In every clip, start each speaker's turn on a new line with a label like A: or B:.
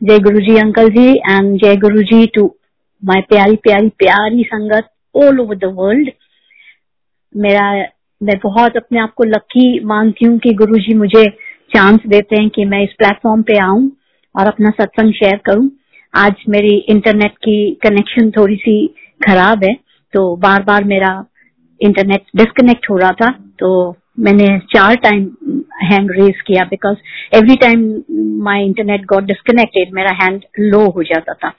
A: जय गुरु जी uncle ji and जय गुरु जी to my प्यारी प्यारी प्यारी संगत ऑल ओवर द वर्ल्ड मेरा, मैं बहुत अपने आप को लकी मानती हूँ कि गुरु जी मुझे चांस देते हैं कि मैं इस प्लेटफॉर्म पे आऊँ और अपना सत्संग शेयर करूँ। आज मेरी इंटरनेट की कनेक्शन थोड़ी सी खराब है तो बार बार मेरा इंटरनेट डिस्कनेक्ट हो रहा था तो मैंने चार टाइम हैंड रेज किया because every time my internet got disconnected मेरा हैंड लो हो जाता था।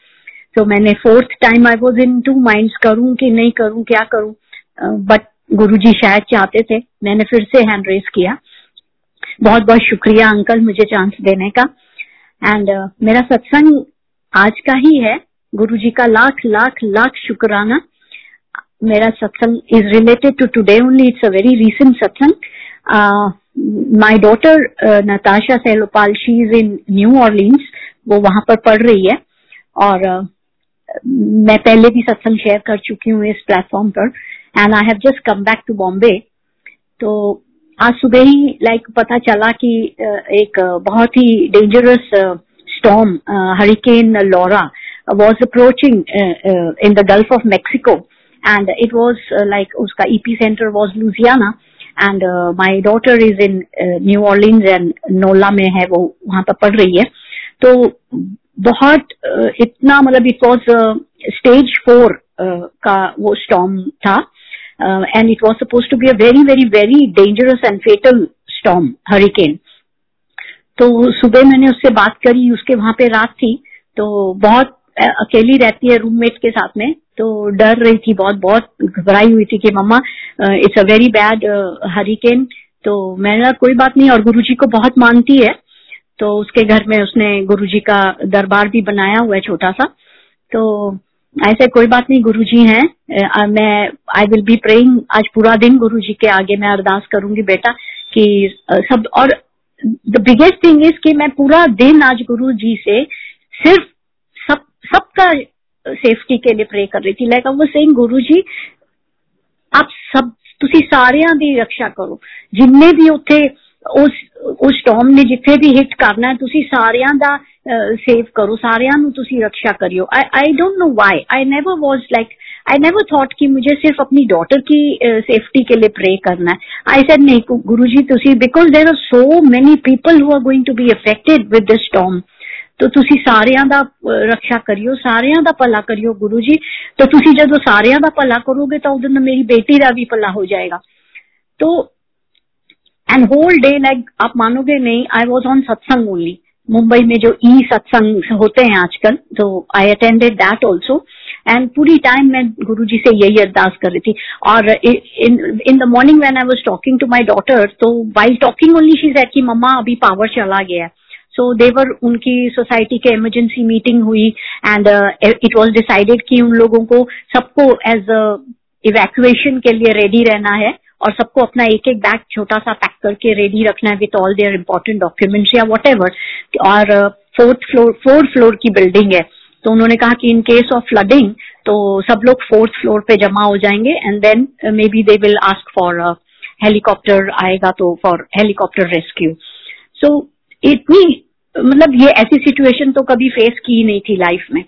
A: तो मैंने fourth time I was in two mind करूँ कि नहीं करूँ क्या करूँ। बट गुरु जी शायद चाहते थे मैंने फिर से हैंड रेज किया। बहुत बहुत शुक्रिया अंकल मुझे चांस देने का। एंड uh, मेरा सत्संग आज का ही है। गुरु जी का लाख लाख लाख शुक्राना। मेरा satsang is related to today only it's a very recent satsang. My daughter Natasha Selopal she is in New Orleans वो वहाँ पर पढ़ रही है। और uh, मैं पहले भी सत्संग शेयर कर चुकी हूँ इस प्लेटफॉर्म पर। And I have just come back to Bombay तो आज सुबह ही लाइक पता चला कि एक बहुत ही dangerous storm hurricane Laura uh, uh, in the Gulf of Mexico. And it was uh, like uska epicenter was Louisiana. And uh, my daughter is in uh, New Orleans and Nola में है वो वहाँ पर पढ़ रही है। तो बहुत uh, इतना मतलब इट वॉज़ स्टेज फोर का वो स्टॉम था। And it was suppose to be a very very very dangerous and fatal storm hurricane तो सुबह मैंने उससे बात करी उसके वहाँ पे रात थी। तो बहुत अकेली रहती है रूममेट के साथ में तो डर रही थी बहुत बहुत घबराई हुई थी कि mamma it's a very bad hurricane तो मैंने कोई बात नहीं, और गुरुजी को बहुत मानती है। तो उसके घर में उसने गुरुजी का दरबार भी बनाया हुआ है छोटा सा। तो ऐसे कोई बात नहीं गुरु जी हैं मैं आई विल बी प्रेइंग आज पूरा दिन गुरु जी के आगे मैं अरदास करूँगी बेटा कि सब, और द बिगेस्ट थिंग इज़ कि मैं पूरा दिन आज गुरु जी से सिर्फ़ सब सबका सेफ्टी के लिए प्रे कर रही थी लाइक वो सेइंग गुरु जी आप सब ਤੁਸੀਂ ਸਾਰਿਆਂ ਦੀ ਰੱਖਿਆ ਕਰੋ ਜਿੰਨੇ ਵੀ ਉੱਥੇ ਉਸ ਉਸ ਸਟਾਰਮ ਨੇ ਜਿੱਥੇ ਵੀ ਹਿੱਟ ਕਰਨਾ ਤੁਸੀਂ ਸਾਰਿਆਂ ਦਾ ਸੇਵ ਕਰੋ ਸਾਰਿਆਂ ਨੂੰ ਤੁਸੀਂ ਰੱਖਿਆ ਕਰਿਓ I I don't know why I never was like I never thought कि मुझे सिर्फ अपनी डॉटर की सेफ्टी के लिए प्रे करना है आई सेड नहीं गुरु जी तुसी because there are so many people who are going to be affected with this storm तो ਤੁਸੀਂ ਸਾਰਿਆਂ ਦਾ ਰੱਖਿਆ ਕਰਿਓ ਸਾਰਿਆਂ ਦਾ ਭਲਾ ਕਰਿਓ ਗੁਰੂ ਜੀ तो ਤੁਸੀਂ ਜਦੋਂ ਸਾਰਿਆਂ ਦਾ ਭਲਾ ਕਰੋਗੇ ਤਾਂ ਉਦੋਂ ਮੇਰੀ बेटी ਦਾ भी भला हो जाएगा तो एंड होल डे लाइक आप मानोगे नहीं I was on satsang only Mumbai में जो ई सत्संग होते हैं आजकल तो I attended that also and पूरी टाइम मैं गुरु जी से यही अरदास कर रही थी और in in the morning when I was talking to my daughter तो while talking only she said कि मम्मा अभी पावर चला गया है सो देवर उनकी सोसाइटी के इमरजेंसी मीटिंग हुई एंड इट वाज डिसाइडेड कि उन लोगों को सबको एज इवैक्यूएशन के लिए रेडी रहना है और सबको अपना एक एक बैग छोटा सा पैक करके रेडी रखना है with all their important documents या वट और फोर्थ फ्लोर फोर्थ फ्लोर की बिल्डिंग है। तो उन्होंने कहा कि इन केस ऑफ़ फ्लडिंग तो सब लोग फोर्थ फ्लोर पे जमा हो जाएँगे and then maybe they will ask for helicopter आएगा तो फॉर हेलीकॉप्टर रेस्क्यू सो इतनी मतलब ये ऐसी सिचुएशन तो कभी फेस की ही नहीं थी लाइफ में।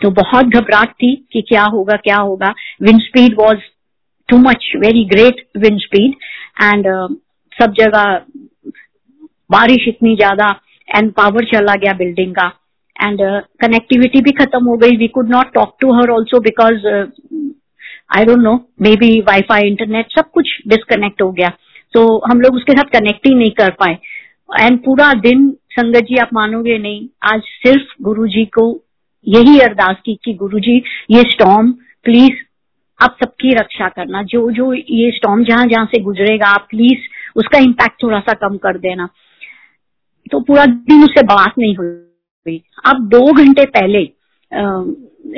A: तो बहुत घबराहट थी कि क्या होगा क्या होगा। Wind speed was too much very great wind speed and सब जगह बारिश इतनी ज़्यादा एंड पावर चला गया बिल्डिंग का। एंड कनेक्टिविटी भी खत्म हो गई। We could not talk to her also because I don't know maybe wifi internet सब कुछ डिस्कनेक्ट हो गया। तो so, हम लोग उसके साथ कनेक्ट ही नहीं कर पाए। एंड पूरा दिन, संगत जी, आप मानोगे नहीं, आज सिर्फ़ गुरु जी को यही अरदास की कि गुरु जी ये स्टॉम प्लीज़ आप सबकी रक्षा करना। जो जो ये स्टॉम जहाँ जहाँ से गुजरेगा, आप प्लीज़ उसका इम्पैक्ट थोड़ा सा कम कर देना। तो पूरा दिन उससे बात नहीं हुई। अब दो घंटे पहले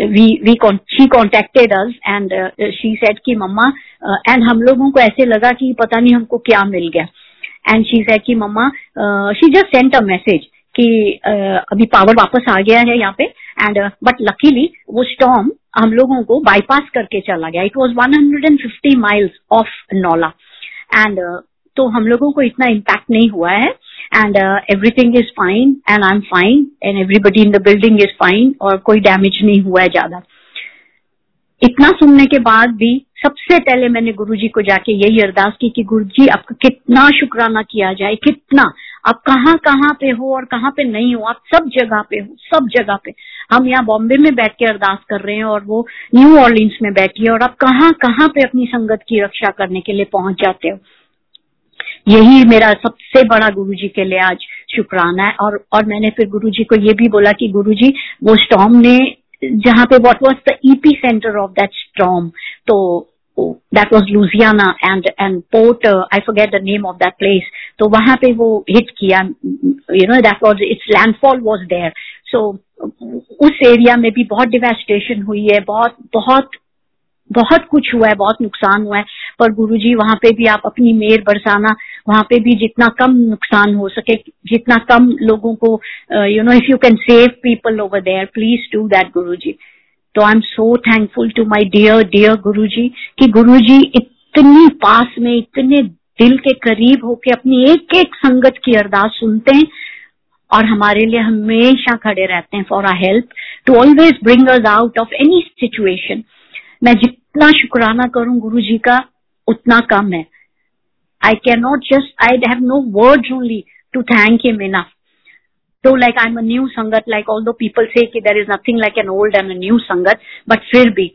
A: we we she contacted us and she said कि मम्मा एंड हम लोगों को ऐसे लगा कि पता नहीं हमको क्या मिल गया। एंड शी सेड कि mamma she just sent a message कि uh, अभी पावर वापस आ गया है यहाँ पे. एंड बट लकीली वो स्टॉम हम लोगों को बाईपास करके चला गया। It was 150 miles off Nola and तो हम लोगों को इतना इम्पैक्ट नहीं हुआ है। And everything is fine and I am fine and everybody in the building is fine और कोई डैमेज नहीं हुआ है ज़्यादा। इतना सुनने के बाद भी सबसे पहले मैंने गुरुजी को जाके यही अरदास की कि गुरु जी आपका कितना शुक्राना किया जाए, कितना। आप कहाँ कहाँ पे हो और कहाँ पे नहीं हो, आप सब जगह पे हो, सब जगह पे। हम यहाँ बॉम्बे में बैठ के अरदास कर रहे हैं और वो न्यू ऑर्लिन्स में बैठी है और आप कहाँ कहाँ पे अपनी संगत की रक्षा करने के लिए पहुँच जाते हो। यही मेरा सबसे बड़ा गुरु जी के लिए आज शुक्राना है और और मैंने फिर गुरु जी को ये भी बोला कि गुरु जी वो स्टॉम ने जहाँ पे what was the epicenter of that storm तो that was Louisiana and and port I forget the name of that place तो वहाँ पे वो हिट किया you know that was its landfall was there so उस एरिया में भी बहुत डिवेस्टेशन हुई है, बहुत बहुत बहुत कुछ हुआ है, बहुत नुकसान हुआ है, पर गुरुजी वहाँ पे भी आप अपनी मेयर बरसाना, वहाँ पे भी जितना कम नुकसान हो सके, जितना कम लोगों को you know if you can save people over there please do that Guruji. तो I am so thankful to my dear dear Guruji, कि गुरुजी इतनी पास में, इतने दिल के करीब होके अपनी एक एक संगत की अरदास सुनते हैं, और हमारे लिए हमेशा खड़े रहते हैं for our help to always bring us out of any situation मैं जितना शुक्राना करूँ गुरु जी का, उतना कम है। I can not just I have no word only to thank him enough तो like I am a new sangat like although people से there is nothing like an old and a new sangat but फिर भी,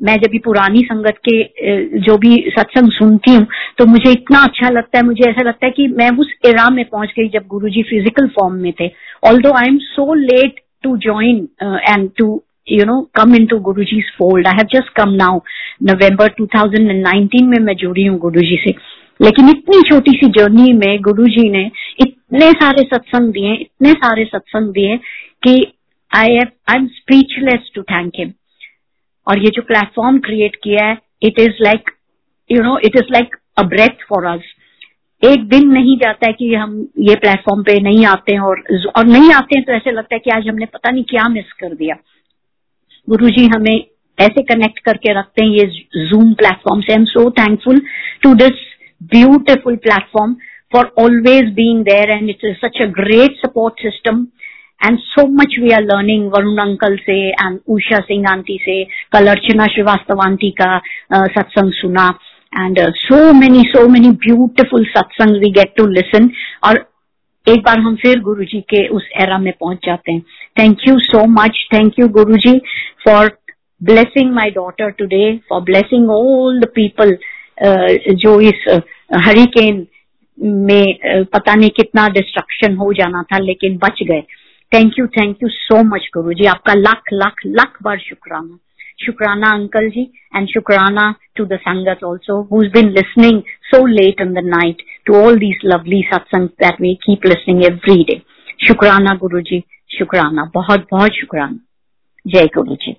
A: मैं जब भी पुरानी संगत के जो भी सत्संग सुनती हूँ तो मुझे इतना अच्छा लगता है, मुझे ऐसा लगता है कि मैं उस एरा में पहुँच गई जब गुरुजी फ़िज़िकल फॉर्म में थे। Although I am so late to join and to you know, come into guruji's fold. I have just come now, november 2019 में मैं जुड़ी हूँ गुरुजी से। लेकिन इतनी छोटी सी जर्नी में गुरुजी ने इतने सारे सत्संग दिए, इतने सारे सत्संग दिए कि I I am speechless to thank him और ये जो प्लेटफॉर्म क्रिएट किया है it is like you know it is like a breath for us एक दिन नहीं जाता है कि हम ये प्लेटफॉर्म पे नहीं आते हैं और और नहीं आते हैं तो ऐसे लगता है कि आज हमने पता नहीं क्या मिस कर दिया। गुरुजी हमें ऐसे कनेक्ट करके रखते हैं ये जूम प्लेटफॉर्म से। I am so thankful to this beautiful platform for always being there and it's such a great support system and so much we are learning Varun uncle से एंड उषा सिंह आंटी से, कल Archana Srivastava aunty का सत्संग सुना। And so many so many beautiful satsang we get to listen और एक बार हम फिर गुरु जी के उस एरा में पहुँच जाते हैं। Thank you so much thank you Guru ji for blessing my daughter today for blessing all the people जो इस हरिकेन में uh, पता नहीं कितना डिस्ट्रक्शन हो जाना था लेकिन बच गए। Thank you thank you so much Guru ji आपका लाख लाख लाख बार शुक्राना। शुक्राना अंकल जी एंड शुक्राना to the sangat also who's been listening so late in the night to all these lovely satsangs that we keep listening every day शुक्राना गुरु जी शुक्राना बहुत बहुत शुक्राना जय गुरु जी